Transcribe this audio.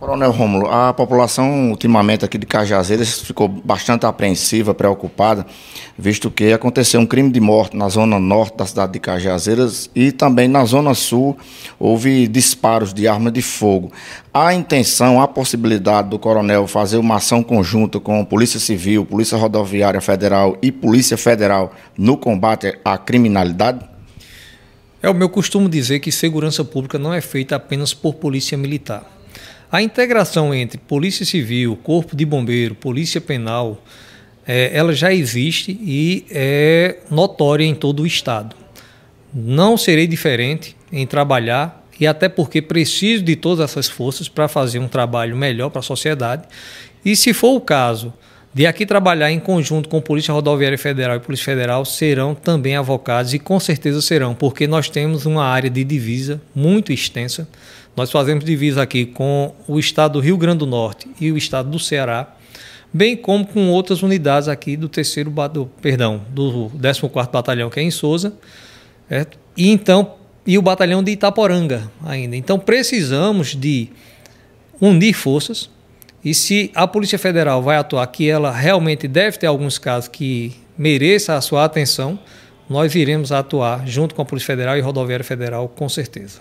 Coronel Rômulo, a população ultimamente aqui de Cajazeiras ficou bastante apreensiva, preocupada, visto que aconteceu um crime de morte na zona norte da cidade de Cajazeiras e também na zona sul houve disparos de arma de fogo. Há intenção, há possibilidade do coronel fazer uma ação conjunta com Polícia Civil, Polícia Rodoviária Federal e Polícia Federal no combate à criminalidade? É o meu costume dizer que segurança pública não é feita apenas por polícia militar a integração entre Polícia Civil, Corpo de Bombeiro, Polícia Penal, é, ela já existe e é notória em todo o Estado. Não serei diferente em trabalhar e até porque preciso de todas essas forças para fazer um trabalho melhor para a sociedade. E se for o caso de aqui trabalhar em conjunto com Polícia Rodoviária Federal e Polícia Federal, serão também avocados e com certeza serão, porque nós temos uma área de divisa muito extensa. Nós fazemos divisa aqui com o estado do Rio Grande do Norte e o estado do Ceará, bem como com outras unidades aqui do terceiro, do, perdão, do 14º Batalhão, que é em Souza, certo? e então e o batalhão de Itaporanga ainda. Então precisamos de unir forças e se a Polícia Federal vai atuar, que ela realmente deve ter alguns casos que mereça a sua atenção, nós iremos atuar junto com a Polícia Federal e Rodoviária Federal com certeza.